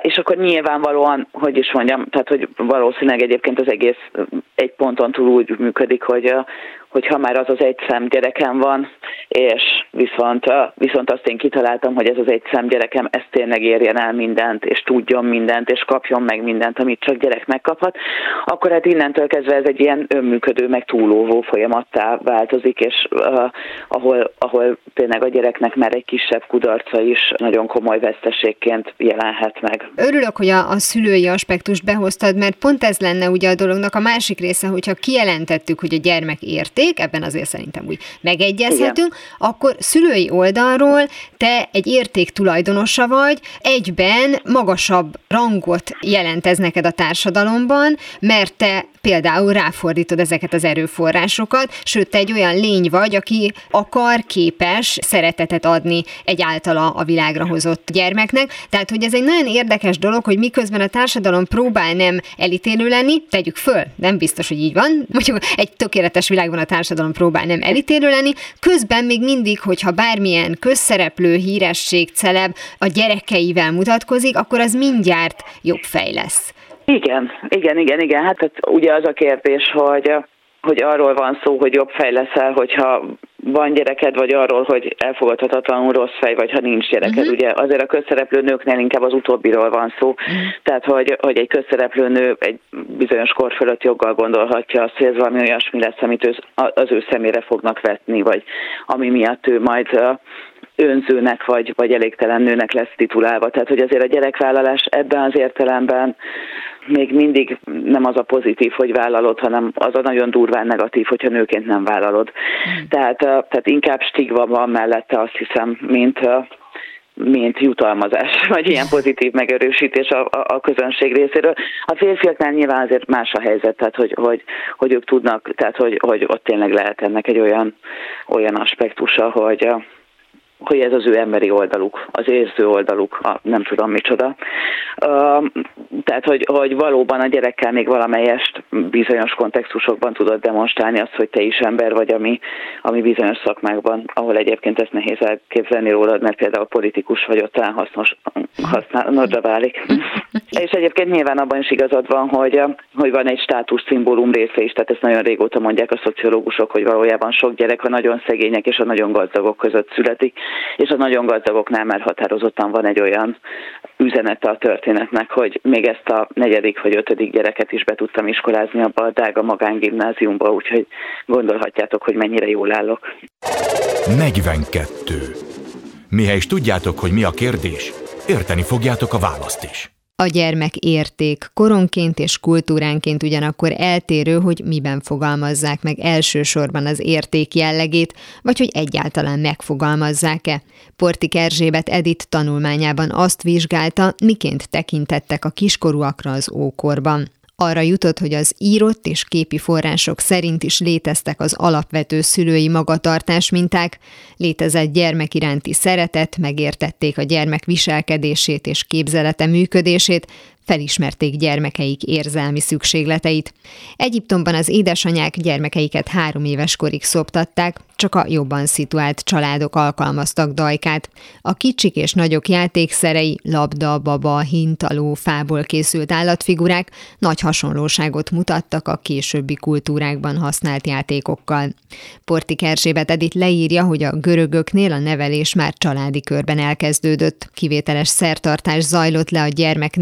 És akkor nyilvánvalóan, hogy is mondjam, tehát, hogy valószínűleg egyébként az egész egy ponton túl úgy működik, hogy, hogy ha már az az egy szem gyerekem van, és viszont, viszont azt én kitaláltam, hogy ez az egy szem gyerekem, ez tényleg érjen el mindent, és tudjon mindent, és kapjon meg mindent, amit csak gyerek megkaphat, akkor hát innentől kezdve ez egy ilyen önműködő, meg túlóvó folyamattá változik, és uh, ahol, ahol tényleg a gyereknek már egy kisebb kudarca is nagyon komoly veszteségként jelenhet meg. Örülök, hogy a, a szülői aspektust behoztad, mert pont ez lenne ugye a dolognak a másik része, hogyha kijelentettük, hogy a gyermek érték, érték, ebben azért szerintem úgy megegyezhetünk, Igen. akkor szülői oldalról te egy érték tulajdonosa vagy, egyben magasabb rangot jelent ez neked a társadalomban, mert te például ráfordítod ezeket az erőforrásokat, sőt, te egy olyan lény vagy, aki akar, képes szeretetet adni egy általa a világra hozott gyermeknek. Tehát, hogy ez egy nagyon érdekes dolog, hogy miközben a társadalom próbál nem elítélő lenni, tegyük föl, nem biztos, hogy így van, mondjuk egy tökéletes világban a társadalom próbál nem elítélő lenni, közben még mindig, hogyha bármilyen közszereplő, híresség, celeb a gyerekeivel mutatkozik, akkor az mindjárt jobb fej lesz. Igen, igen, igen, igen. Hát, hát ugye az a kérdés, hogy hogy arról van szó, hogy jobb fej leszel, hogyha van gyereked, vagy arról, hogy elfogadhatatlanul rossz fej, vagy ha nincs gyereked. Uh-huh. Ugye azért a közszereplő nőknél inkább az utóbbiról van szó. Uh-huh. Tehát, hogy, hogy egy közszereplő nő egy bizonyos kor fölött joggal gondolhatja azt, hogy ez valami olyasmi lesz, amit ő, az ő szemére fognak vetni, vagy ami miatt ő majd önzőnek vagy, vagy elégtelen nőnek lesz titulálva. Tehát, hogy azért a gyerekvállalás ebben az értelemben még mindig nem az a pozitív, hogy vállalod, hanem az a nagyon durván negatív, hogyha nőként nem vállalod. Mm. Tehát, tehát inkább stigma van mellette, azt hiszem, mint mint jutalmazás, vagy ilyen pozitív megerősítés a, a, a közönség részéről. A férfiaknál nyilván azért más a helyzet, tehát hogy, hogy, hogy ők tudnak, tehát hogy, hogy ott tényleg lehet ennek egy olyan, olyan aspektusa, hogy, hogy ez az ő emberi oldaluk, az érző oldaluk, a nem tudom micsoda. Tehát, hogy, hogy valóban a gyerekkel még valamelyest bizonyos kontextusokban tudod demonstrálni azt, hogy te is ember vagy, ami, ami bizonyos szakmákban, ahol egyébként ezt nehéz elképzelni rólad, mert például politikus vagy, ott hasznos használnodra válik. És egyébként nyilván abban is igazad van, hogy, hogy van egy státusz szimbólum része is, tehát ezt nagyon régóta mondják a szociológusok, hogy valójában sok gyerek a nagyon szegények és a nagyon gazdagok között születik, és a nagyon gazdagoknál már határozottan van egy olyan üzenete a történetnek, hogy még ezt a negyedik vagy ötödik gyereket is be tudtam iskolázni abba a Dága magángimnáziumba, úgyhogy gondolhatjátok, hogy mennyire jól állok. 42. Mihely is tudjátok, hogy mi a kérdés, érteni fogjátok a választ is. A gyermek érték koronként és kultúránként ugyanakkor eltérő, hogy miben fogalmazzák meg elsősorban az érték jellegét, vagy hogy egyáltalán megfogalmazzák-e. Portik Erzsébet Edit tanulmányában azt vizsgálta, miként tekintettek a kiskorúakra az ókorban. Arra jutott, hogy az írott és képi források szerint is léteztek az alapvető szülői magatartás minták, létezett gyermek iránti szeretet, megértették a gyermek viselkedését és képzelete működését, felismerték gyermekeik érzelmi szükségleteit. Egyiptomban az édesanyák gyermekeiket három éves korig szoptatták, csak a jobban szituált családok alkalmaztak dajkát. A kicsik és nagyok játékszerei, labda, baba, hintaló, fából készült állatfigurák nagy hasonlóságot mutattak a későbbi kultúrákban használt játékokkal. Portik Erzsébet Edith leírja, hogy a görögöknél a nevelés már családi körben elkezdődött. Kivételes szertartás zajlott le a gyermek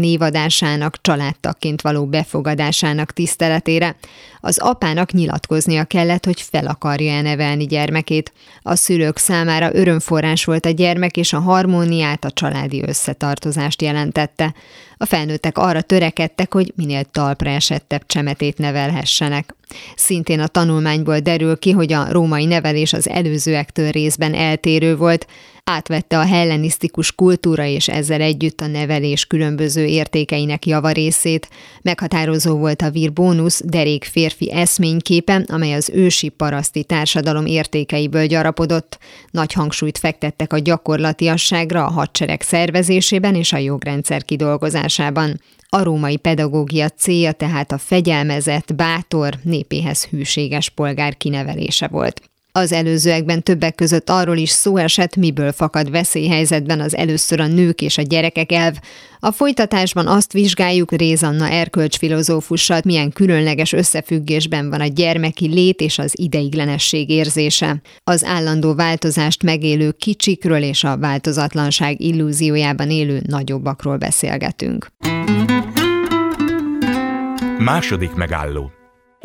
névadásának, családtakként való befogadásának tiszteletére. Az apának nyilatkoznia kellett, hogy fel akarja-e nevelni gyermekét. A szülők számára örömforrás volt a gyermek, és a harmóniát, a családi összetartozást jelentette. A felnőttek arra törekedtek, hogy minél talpra esettebb csemetét nevelhessenek. Szintén a tanulmányból derül ki, hogy a római nevelés az előzőektől részben eltérő volt, átvette a hellenisztikus kultúra és ezzel együtt a nevelés különböző értékeinek javarészét. Meghatározó volt a vir bónusz derék férfi eszményképe, amely az ősi paraszti társadalom értékeiből gyarapodott. Nagy hangsúlyt fektettek a gyakorlatiasságra a hadsereg szervezésében és a jogrendszer kidolgozásában. A római pedagógia célja tehát a fegyelmezett, bátor, népéhez hűséges polgár kinevelése volt. Az előzőekben többek között arról is szó esett, miből fakad veszélyhelyzetben az először a nők és a gyerekek elv. A folytatásban azt vizsgáljuk Rézanna erkölcsfilozófussal, milyen különleges összefüggésben van a gyermeki lét és az ideiglenesség érzése. Az állandó változást megélő kicsikről és a változatlanság illúziójában élő nagyobbakról beszélgetünk. Második megálló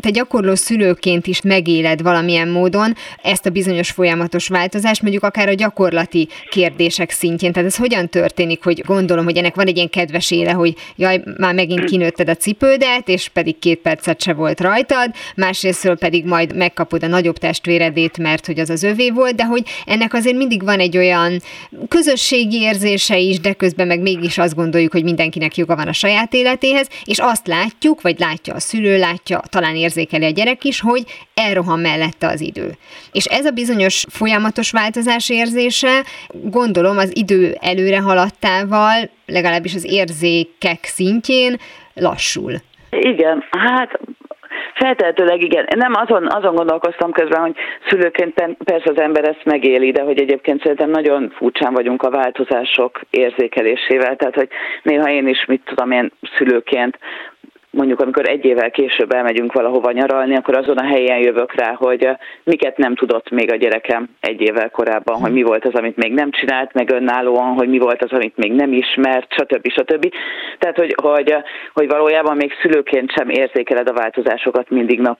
te gyakorló szülőként is megéled valamilyen módon ezt a bizonyos folyamatos változást, mondjuk akár a gyakorlati kérdések szintjén. Tehát ez hogyan történik, hogy gondolom, hogy ennek van egy ilyen kedves éle, hogy jaj, már megint kinőtted a cipődet, és pedig két percet se volt rajtad, másrésztről pedig majd megkapod a nagyobb testvéredét, mert hogy az az övé volt, de hogy ennek azért mindig van egy olyan közösségi érzése is, de közben meg mégis azt gondoljuk, hogy mindenkinek joga van a saját életéhez, és azt látjuk, vagy látja a szülő, látja, talán érzékeli a gyerek is, hogy elrohan mellette az idő. És ez a bizonyos folyamatos változás érzése, gondolom az idő előre haladtával, legalábbis az érzékek szintjén lassul. Igen, hát Feltehetőleg igen. Nem azon, azon gondolkoztam közben, hogy szülőként persze az ember ezt megéli, de hogy egyébként szerintem nagyon furcsán vagyunk a változások érzékelésével. Tehát, hogy néha én is, mit tudom én, szülőként mondjuk amikor egy évvel később elmegyünk valahova nyaralni, akkor azon a helyen jövök rá, hogy miket nem tudott még a gyerekem egy évvel korábban, hogy mi volt az, amit még nem csinált, meg önállóan, hogy mi volt az, amit még nem ismert, stb. stb. Tehát, hogy, hogy, hogy valójában még szülőként sem érzékeled a változásokat mindig nap,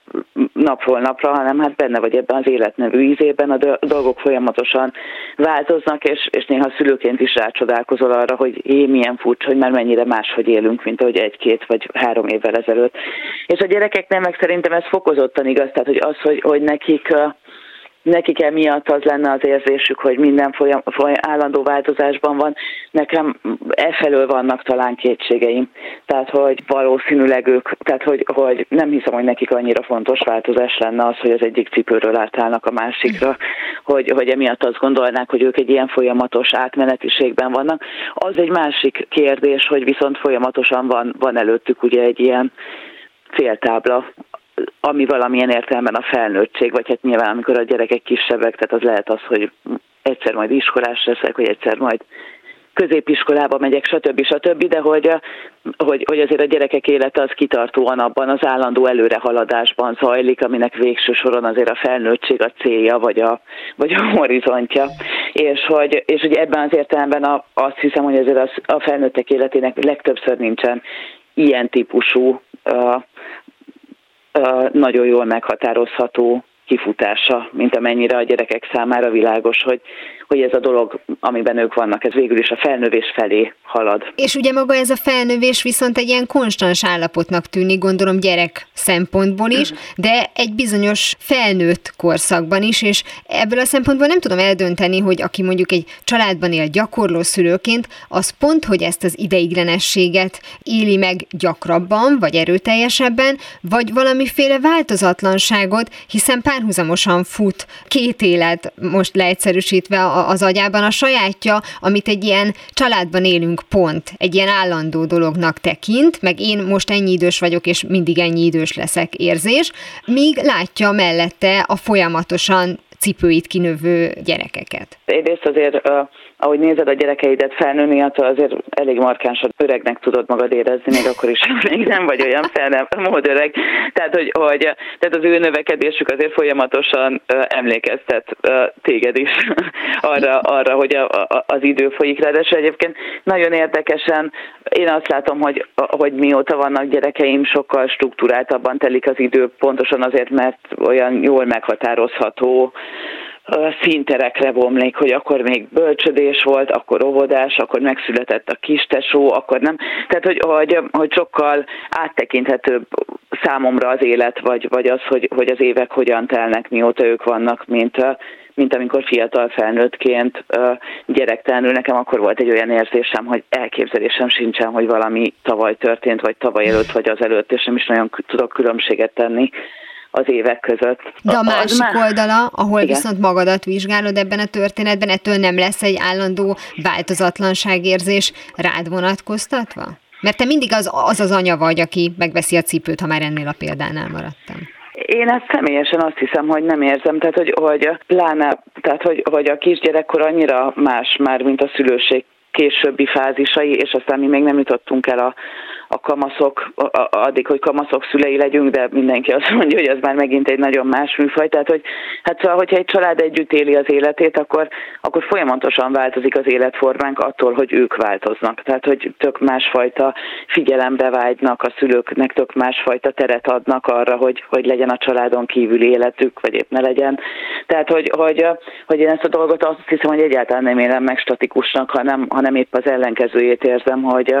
napról napra, hanem hát benne vagy ebben az életnevű ízében, a dolgok folyamatosan változnak, és, és néha szülőként is rácsodálkozol arra, hogy é, milyen furcsa, hogy már mennyire máshogy élünk, mint ahogy egy-két vagy három év évvel ezelőtt. És a gyerekeknek meg szerintem ez fokozottan igaz, tehát hogy az, hogy, hogy nekik nekik emiatt az lenne az érzésük, hogy minden folyam, folyam, állandó változásban van. Nekem efelől vannak talán kétségeim. Tehát, hogy valószínűleg ők, tehát, hogy, hogy nem hiszem, hogy nekik annyira fontos változás lenne az, hogy az egyik cipőről átállnak a másikra, hogy, hogy emiatt azt gondolnák, hogy ők egy ilyen folyamatos átmenetiségben vannak. Az egy másik kérdés, hogy viszont folyamatosan van, van előttük ugye egy ilyen féltábla, ami valamilyen értelemben a felnőttség, vagy hát nyilván amikor a gyerekek kisebbek, tehát az lehet az, hogy egyszer majd iskolás leszek, vagy egyszer majd középiskolába megyek, stb. stb., de hogy, hogy, hogy azért a gyerekek élete az kitartóan abban az állandó előrehaladásban zajlik, aminek végső soron azért a felnőttség a célja, vagy a, vagy a horizontja. És hogy, és hogy ebben az értelemben a, azt hiszem, hogy azért az, a felnőttek életének legtöbbször nincsen ilyen típusú uh, nagyon jól meghatározható kifutása, mint amennyire a gyerekek számára világos, hogy, hogy ez a dolog, amiben ők vannak, ez végül is a felnövés felé halad. És ugye maga ez a felnövés viszont egy ilyen konstans állapotnak tűnik, gondolom gyerek szempontból is, de egy bizonyos felnőtt korszakban is, és ebből a szempontból nem tudom eldönteni, hogy aki mondjuk egy családban él gyakorló szülőként, az pont, hogy ezt az ideiglenességet éli meg gyakrabban, vagy erőteljesebben, vagy valamiféle változatlanságot, hiszen párhuzamosan fut két élet, most leegyszerűsítve az agyában a sajátja, amit egy ilyen családban élünk pont, egy ilyen állandó dolognak tekint, meg én most ennyi idős vagyok, és mindig ennyi idős leszek érzés, míg látja mellette a folyamatosan cipőit kinövő gyerekeket. Egyrészt azért ahogy nézed a gyerekeidet felnőni, attól azért elég markánsan öregnek tudod magad érezni, még akkor is még nem vagy olyan fel, mód öreg. Tehát, hogy, hogy tehát az ő növekedésük azért folyamatosan emlékeztet téged is arra, arra hogy a, a, az idő folyik rá. De egyébként nagyon érdekesen én azt látom, hogy, hogy mióta vannak gyerekeim, sokkal struktúráltabban telik az idő, pontosan azért, mert olyan jól meghatározható színterekre bomlik, hogy akkor még bölcsödés volt, akkor óvodás, akkor megszületett a kistesó, akkor nem. Tehát, hogy, hogy, hogy sokkal áttekinthetőbb számomra az élet, vagy, vagy az, hogy, hogy az évek hogyan telnek, mióta ők vannak, mint, mint amikor fiatal felnőttként gyerektelenül nekem akkor volt egy olyan érzésem, hogy elképzelésem sincsen, hogy valami tavaly történt, vagy tavaly előtt, vagy az előtt, és nem is nagyon tudok különbséget tenni az évek között. De a másik már... oldala, ahol Igen. viszont magadat vizsgálod ebben a történetben, ettől nem lesz egy állandó változatlanságérzés rád vonatkoztatva? Mert te mindig az az, az anya vagy, aki megveszi a cipőt, ha már ennél a példánál maradtam. Én ezt személyesen azt hiszem, hogy nem érzem, tehát hogy, hogy pláne, tehát hogy, hogy a kisgyerekkor annyira más már, mint a szülőség későbbi fázisai, és aztán mi még nem jutottunk el a, a kamaszok, addig, hogy kamaszok szülei legyünk, de mindenki azt mondja, hogy az már megint egy nagyon más műfaj. Tehát, hogy hát szóval, hogyha egy család együtt éli az életét, akkor, akkor folyamatosan változik az életformánk attól, hogy ők változnak. Tehát, hogy tök másfajta figyelembe vágynak, a szülőknek tök másfajta teret adnak arra, hogy, hogy legyen a családon kívüli életük, vagy épp ne legyen. Tehát, hogy, hogy, hogy én ezt a dolgot azt hiszem, hogy egyáltalán nem élem meg statikusnak, hanem, hanem épp az ellenkezőjét érzem, hogy,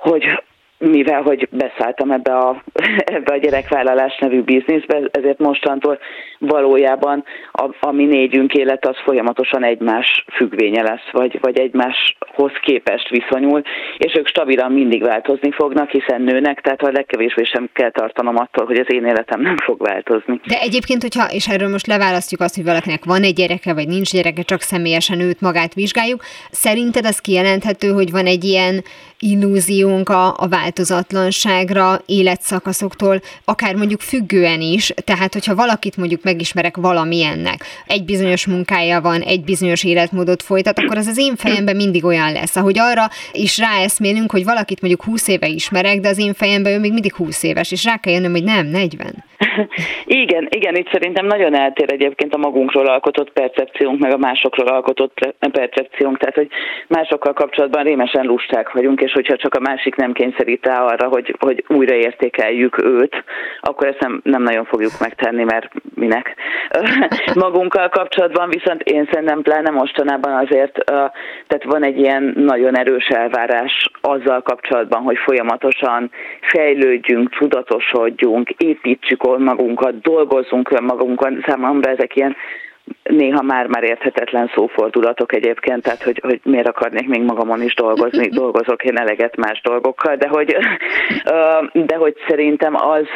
hogy mivel hogy beszálltam ebbe a, ebbe a gyerekvállalás nevű bizniszbe, ezért mostantól valójában a, a mi négyünk élet az folyamatosan egymás függvénye lesz, vagy, vagy egymáshoz képest viszonyul, és ők stabilan mindig változni fognak, hiszen nőnek, tehát a legkevésbé sem kell tartanom attól, hogy az én életem nem fog változni. De egyébként, hogyha, és erről most leválasztjuk azt, hogy valakinek van egy gyereke, vagy nincs gyereke, csak személyesen őt magát vizsgáljuk, szerinted az kijelenthető, hogy van egy ilyen illúziónk a, a változatlanságra életszakaszoktól, akár mondjuk függően is, tehát hogyha valakit mondjuk megismerek valamilyennek, egy bizonyos munkája van, egy bizonyos életmódot folytat, akkor az az én fejemben mindig olyan lesz, ahogy arra is ráeszmélünk, hogy valakit mondjuk 20 éve ismerek, de az én fejemben ő még mindig 20 éves, és rá kell jönnöm, hogy nem, 40. Igen, igen, itt szerintem nagyon eltér egyébként a magunkról alkotott percepciónk, meg a másokról alkotott percepciónk, tehát hogy másokkal kapcsolatban rémesen lusták vagyunk, és hogyha csak a másik nem kényszerít rá arra, hogy, hogy újraértékeljük őt, akkor ezt nem, nem nagyon fogjuk megtenni, mert minek. Magunkkal kapcsolatban viszont én szerintem pláne mostanában azért, tehát van egy ilyen nagyon erős elvárás azzal kapcsolatban, hogy folyamatosan fejlődjünk, tudatosodjunk, építsük magunkat, dolgozzunk önmagunkon. Számomra ezek ilyen néha már-már érthetetlen szófordulatok egyébként, tehát hogy, hogy miért akarnék még magamon is dolgozni, dolgozok én eleget más dolgokkal, de hogy, de hogy szerintem az,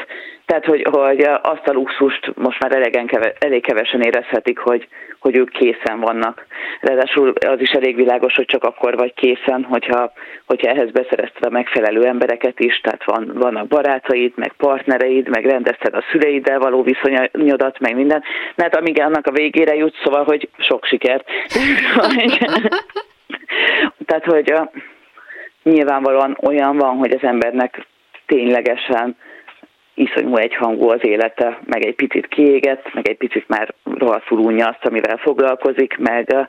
tehát, hogy, hogy azt a luxust most már elegen keve, elég kevesen érezhetik, hogy, hogy ők készen vannak. Ráadásul az is elég világos, hogy csak akkor vagy készen, hogyha, hogyha ehhez beszerezted a megfelelő embereket is, tehát van, vannak barátaid, meg partnereid, meg rendezted a szüleiddel való viszonyodat, meg minden. Mert amíg annak a végére jutsz, szóval, hogy sok sikert. tehát, hogy nyilvánvalóan olyan van, hogy az embernek ténylegesen iszonyú egyhangú az élete, meg egy picit kiégett, meg egy picit már rohadtul unja azt, amivel foglalkozik, meg,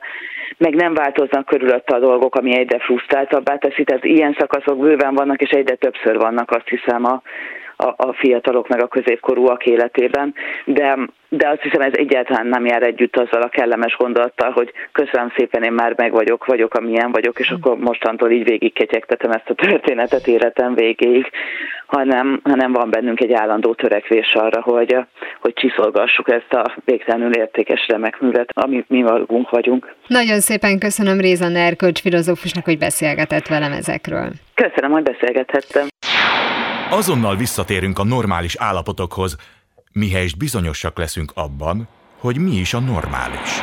meg nem változnak körülötte a dolgok, ami egyre frusztráltabbá teszi, tehát ilyen szakaszok bőven vannak, és egyre többször vannak azt hiszem a, a, a fiatalok meg a középkorúak életében, de, de azt hiszem ez egyáltalán nem jár együtt azzal a kellemes gondolattal, hogy köszönöm szépen, én már meg vagyok, vagyok, amilyen vagyok, és akkor mostantól így végig ketyegtetem ezt a történetet életem végéig, hanem, hanem van bennünk egy állandó törekvés arra, hogy, hogy csiszolgassuk ezt a végtelenül értékes remek művet, amit mi magunk vagyunk. Nagyon szépen köszönöm Réza Nerkölcs filozófusnak, hogy beszélgetett velem ezekről. Köszönöm, hogy beszélgethettem. Azonnal visszatérünk a normális állapotokhoz, mihelyest bizonyosak leszünk abban, hogy mi is a normális.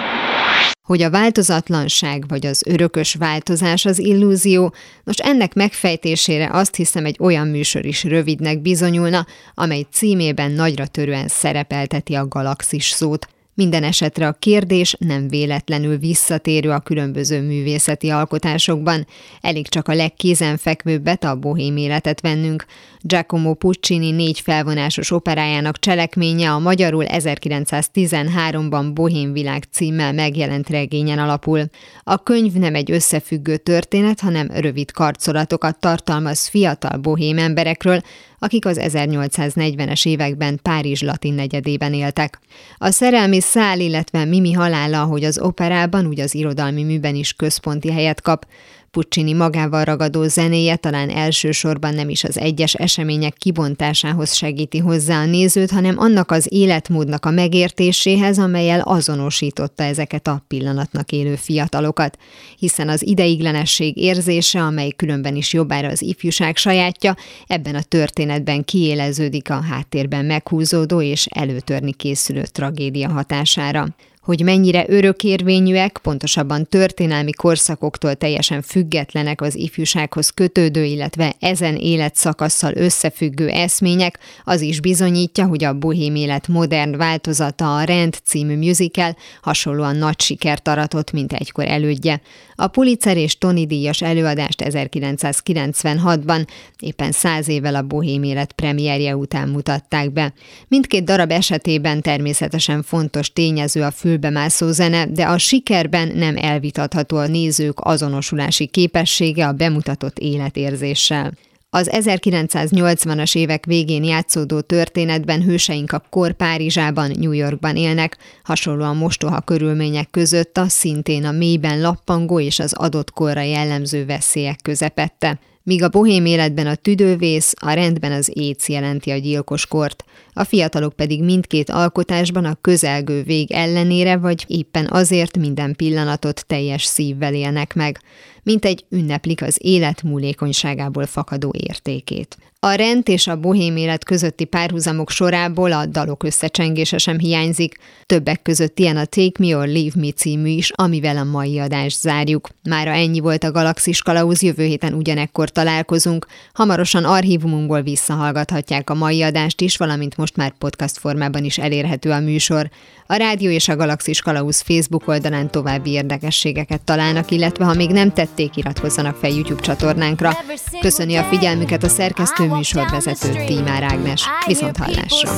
Hogy a változatlanság vagy az örökös változás az illúzió, most ennek megfejtésére azt hiszem egy olyan műsor is rövidnek bizonyulna, amely címében nagyra törően szerepelteti a galaxis szót. Minden esetre a kérdés nem véletlenül visszatérő a különböző művészeti alkotásokban, elég csak a legkézenfekvőbbet, a bohém életet vennünk. Giacomo Puccini négy felvonásos operájának cselekménye a magyarul 1913-ban Bohém világ címmel megjelent regényen alapul. A könyv nem egy összefüggő történet, hanem rövid karcolatokat tartalmaz fiatal bohém emberekről, akik az 1840-es években Párizs latin negyedében éltek. A szerelmi szál, illetve Mimi halála, hogy az operában, úgy az irodalmi műben is központi helyet kap, Puccini magával ragadó zenéje talán elsősorban nem is az egyes események kibontásához segíti hozzá a nézőt, hanem annak az életmódnak a megértéséhez, amelyel azonosította ezeket a pillanatnak élő fiatalokat. Hiszen az ideiglenesség érzése, amely különben is jobbára az ifjúság sajátja, ebben a történetben kiéleződik a háttérben meghúzódó és előtörni készülő tragédia hatására hogy mennyire örökérvényűek, pontosabban történelmi korszakoktól teljesen függetlenek az ifjúsághoz kötődő, illetve ezen életszakasszal összefüggő eszmények, az is bizonyítja, hogy a bohém élet modern változata a Rend című musical hasonlóan nagy sikert aratott, mint egykor elődje. A Pulitzer és Tony díjas előadást 1996-ban, éppen száz évvel a Bohém élet premierje után mutatták be. Mindkét darab esetében természetesen fontos tényező a fülbemászó zene, de a sikerben nem elvitatható a nézők azonosulási képessége a bemutatott életérzéssel. Az 1980-as évek végén játszódó történetben hőseink a kor Párizsában, New Yorkban élnek, hasonlóan mostoha körülmények között a szintén a mélyben lappangó és az adott korra jellemző veszélyek közepette. Míg a bohém életben a tüdővész, a rendben az éc jelenti a gyilkoskort, a fiatalok pedig mindkét alkotásban a közelgő vég ellenére vagy éppen azért minden pillanatot teljes szívvel élnek meg, mint egy ünneplik az élet múlékonyságából fakadó értékét. A rend és a bohém élet közötti párhuzamok sorából a dalok összecsengése sem hiányzik, többek között ilyen a Take Me or Leave Me című is, amivel a mai adást zárjuk. Mára ennyi volt a Galaxis Kalauz, jövő héten ugyanekkor találkozunk, hamarosan archívumunkból visszahallgathatják a mai adást is, valamint most már podcast formában is elérhető a műsor. A Rádió és a Galaxis Kalauz Facebook oldalán további érdekességeket találnak, illetve ha még nem tették, iratkozzanak fel YouTube csatornánkra. Köszöni a figyelmüket a szerkesztő műsorvezető Tímár Ágnes. Viszont hallásra!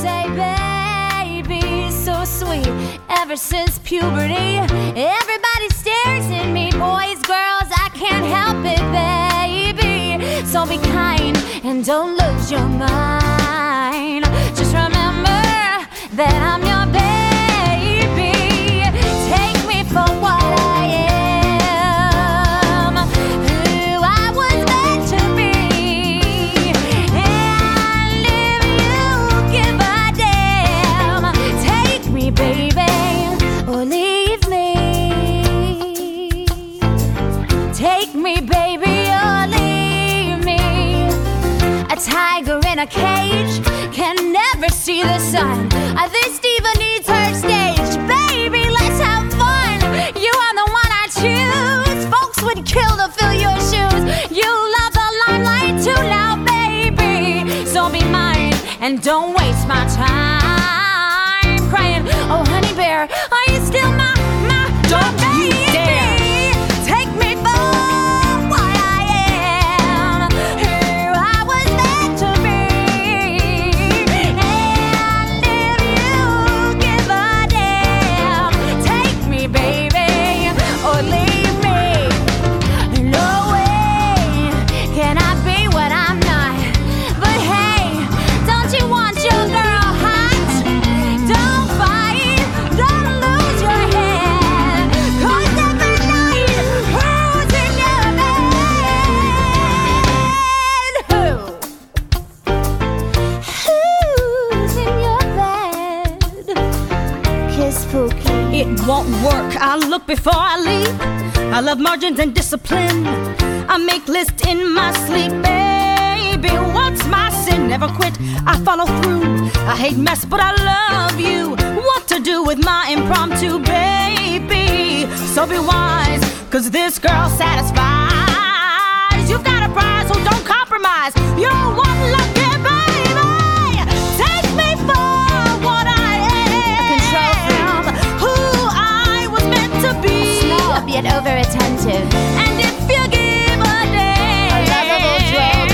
Ever since puberty, everybody stares at me. Boys, girls, I can't help it, baby. So be kind and don't lose your mind. Just remember that I'm your baby. Me, baby, or leave me. A tiger in a cage can never see the sun. Uh, This diva needs her stage. Baby, let's have fun. You are the one I choose. Folks would kill to fill your shoes. You love the limelight too now, baby. So be mine and don't waste my time crying. Oh, honey bear, are you still my, Before I leave. I love margins and discipline. I make lists in my sleep, baby. What's my sin? Never quit. I follow through. I hate mess, but I love you. What to do with my impromptu baby? So be wise, cause this girl satisfies. You've got a prize, so don't compromise. You're one lucky yet over attentive. And if you give a damn, A lovable drug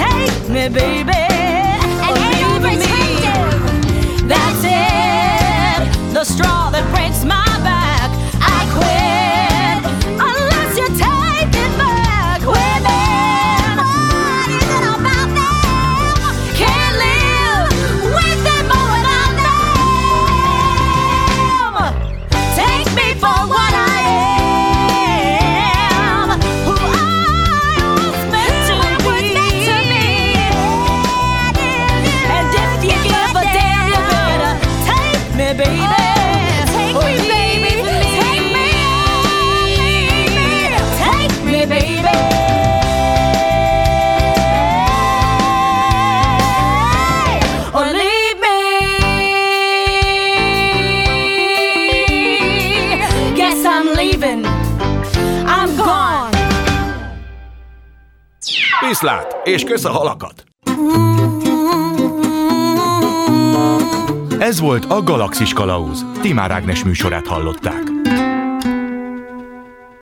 take me, baby. And oh, or ain't leave me. That's it. The straw és kösz a halakat! Ez volt a Galaxis Kalauz. Timár Ágnes műsorát hallották.